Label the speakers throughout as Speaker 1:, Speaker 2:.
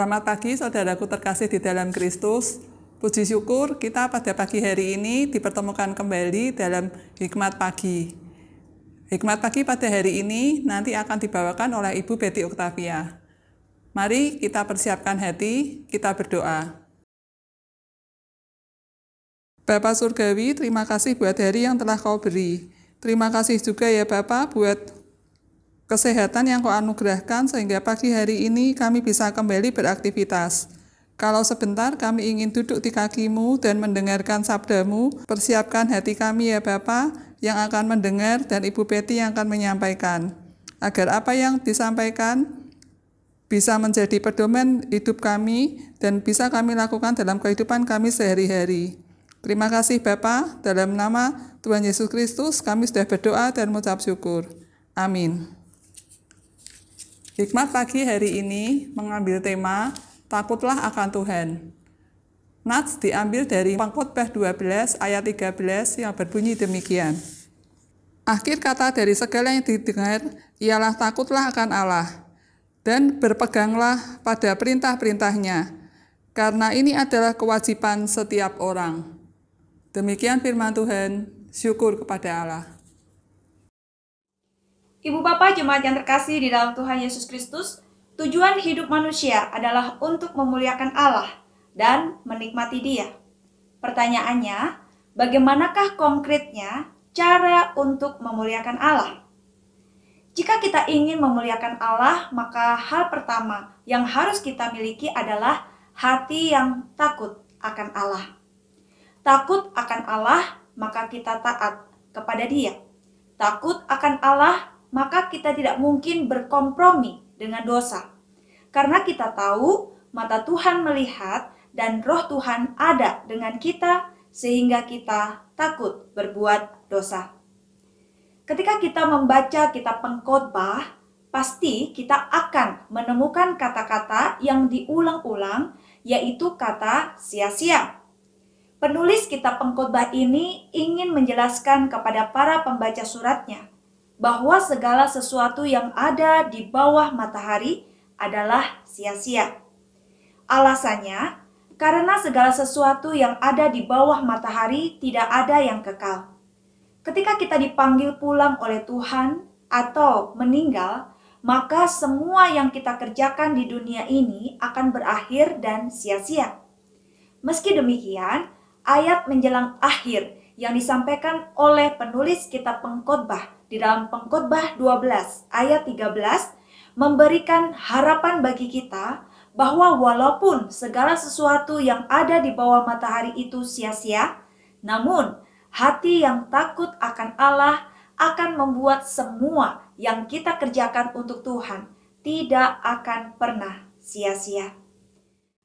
Speaker 1: Selamat pagi saudaraku terkasih di dalam Kristus. Puji syukur kita pada pagi hari ini dipertemukan kembali dalam hikmat pagi. Hikmat pagi pada hari ini nanti akan dibawakan oleh Ibu Betty Octavia. Mari kita persiapkan hati, kita berdoa. Bapak Surgawi, terima kasih buat hari yang telah kau beri. Terima kasih juga ya Bapak buat kesehatan yang kau anugerahkan sehingga pagi hari ini kami bisa kembali beraktivitas. Kalau sebentar kami ingin duduk di kakimu dan mendengarkan sabdamu, persiapkan hati kami ya Bapa yang akan mendengar dan Ibu Betty yang akan menyampaikan. Agar apa yang disampaikan bisa menjadi pedoman hidup kami dan bisa kami lakukan dalam kehidupan kami sehari-hari. Terima kasih Bapa, dalam nama Tuhan Yesus Kristus kami sudah berdoa dan mengucap syukur. Amin. Hikmat pagi hari ini mengambil tema Takutlah akan Tuhan. Nats diambil dari Pengkhotbah 12 ayat 13 yang berbunyi demikian. Akhir kata dari segala yang didengar ialah takutlah akan Allah dan berpeganglah pada perintah-perintahnya, karena ini adalah kewajiban setiap orang. Demikian firman Tuhan, syukur kepada Allah.
Speaker 2: Ibu Bapak Jemaat yang terkasih di dalam Tuhan Yesus Kristus, tujuan hidup manusia adalah untuk memuliakan Allah dan menikmati Dia. Pertanyaannya, bagaimanakah konkretnya cara untuk memuliakan Allah? Jika kita ingin memuliakan Allah, maka hal pertama yang harus kita miliki adalah hati yang takut akan Allah. Takut akan Allah, maka kita taat kepada Dia. Takut akan Allah, maka kita tidak mungkin berkompromi dengan dosa. Karena kita tahu mata Tuhan melihat dan roh Tuhan ada dengan kita sehingga kita takut berbuat dosa. Ketika kita membaca kitab pengkhotbah, pasti kita akan menemukan kata-kata yang diulang-ulang yaitu kata sia-sia. Penulis kitab pengkhotbah ini ingin menjelaskan kepada para pembaca suratnya bahwa segala sesuatu yang ada di bawah matahari adalah sia-sia. Alasannya, karena segala sesuatu yang ada di bawah matahari tidak ada yang kekal. Ketika kita dipanggil pulang oleh Tuhan atau meninggal, maka semua yang kita kerjakan di dunia ini akan berakhir dan sia-sia. Meski demikian, ayat menjelang akhir yang disampaikan oleh penulis kitab pengkhotbah di dalam Pengkhotbah 12 ayat 13 memberikan harapan bagi kita bahwa walaupun segala sesuatu yang ada di bawah matahari itu sia-sia, namun hati yang takut akan Allah akan membuat semua yang kita kerjakan untuk Tuhan tidak akan pernah sia-sia.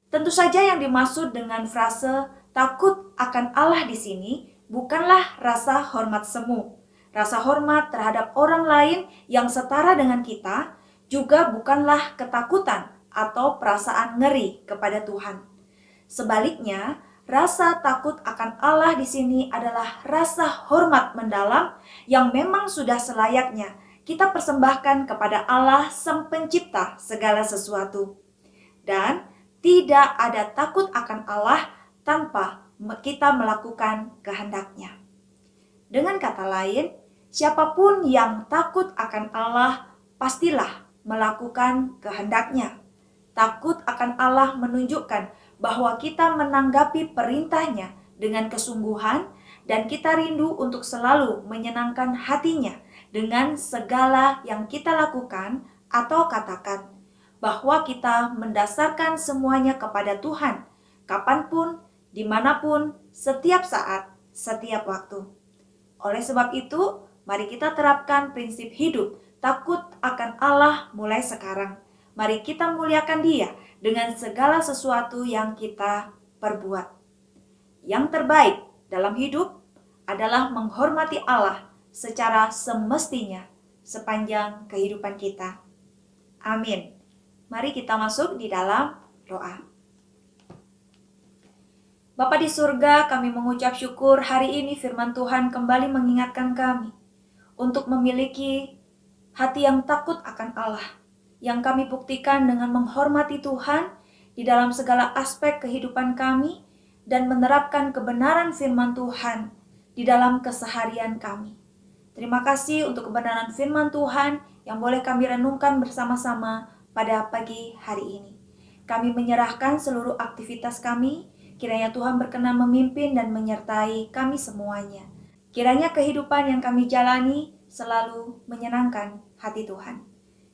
Speaker 2: Tentu saja yang dimaksud dengan frase takut akan Allah di sini bukanlah rasa hormat semu, Rasa hormat terhadap orang lain yang setara dengan kita juga bukanlah ketakutan atau perasaan ngeri kepada Tuhan. Sebaliknya, rasa takut akan Allah di sini adalah rasa hormat mendalam yang memang sudah selayaknya kita persembahkan kepada Allah Sang Pencipta segala sesuatu. Dan tidak ada takut akan Allah tanpa kita melakukan kehendaknya. Dengan kata lain, Siapa pun yang takut akan Allah, pastilah melakukan kehendaknya. Takut akan Allah menunjukkan bahwa kita menanggapi perintahnya dengan kesungguhan dan kita rindu untuk selalu menyenangkan hatinya dengan segala yang kita lakukan atau katakan bahwa kita mendasarkan semuanya kepada Tuhan kapan pun, di mana pun, setiap saat, setiap waktu. Oleh sebab itu, Mari kita terapkan prinsip hidup takut akan Allah mulai sekarang. Mari kita muliakan Dia dengan segala sesuatu yang kita perbuat. Yang terbaik dalam hidup adalah menghormati Allah secara semestinya sepanjang kehidupan kita. Amin. Mari kita masuk di dalam doa. Bapa di surga, kami mengucap syukur hari ini firman Tuhan kembali mengingatkan kami untuk memiliki hati yang takut akan Allah, yang kami buktikan dengan menghormati Tuhan di dalam segala aspek kehidupan kami dan menerapkan kebenaran firman Tuhan di dalam keseharian kami. Terima kasih untuk kebenaran firman Tuhan yang boleh kami renungkan bersama-sama pada pagi hari ini. Kami menyerahkan seluruh aktivitas kami, kiranya Tuhan berkenan memimpin dan menyertai kami semuanya. Kiranya kehidupan yang kami jalani selalu menyenangkan hati Tuhan.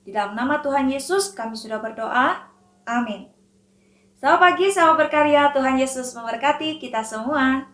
Speaker 2: Di dalam nama Tuhan Yesus kami sudah berdoa. Amin. Selamat pagi, selamat berkarya. Tuhan Yesus memberkati kita semua.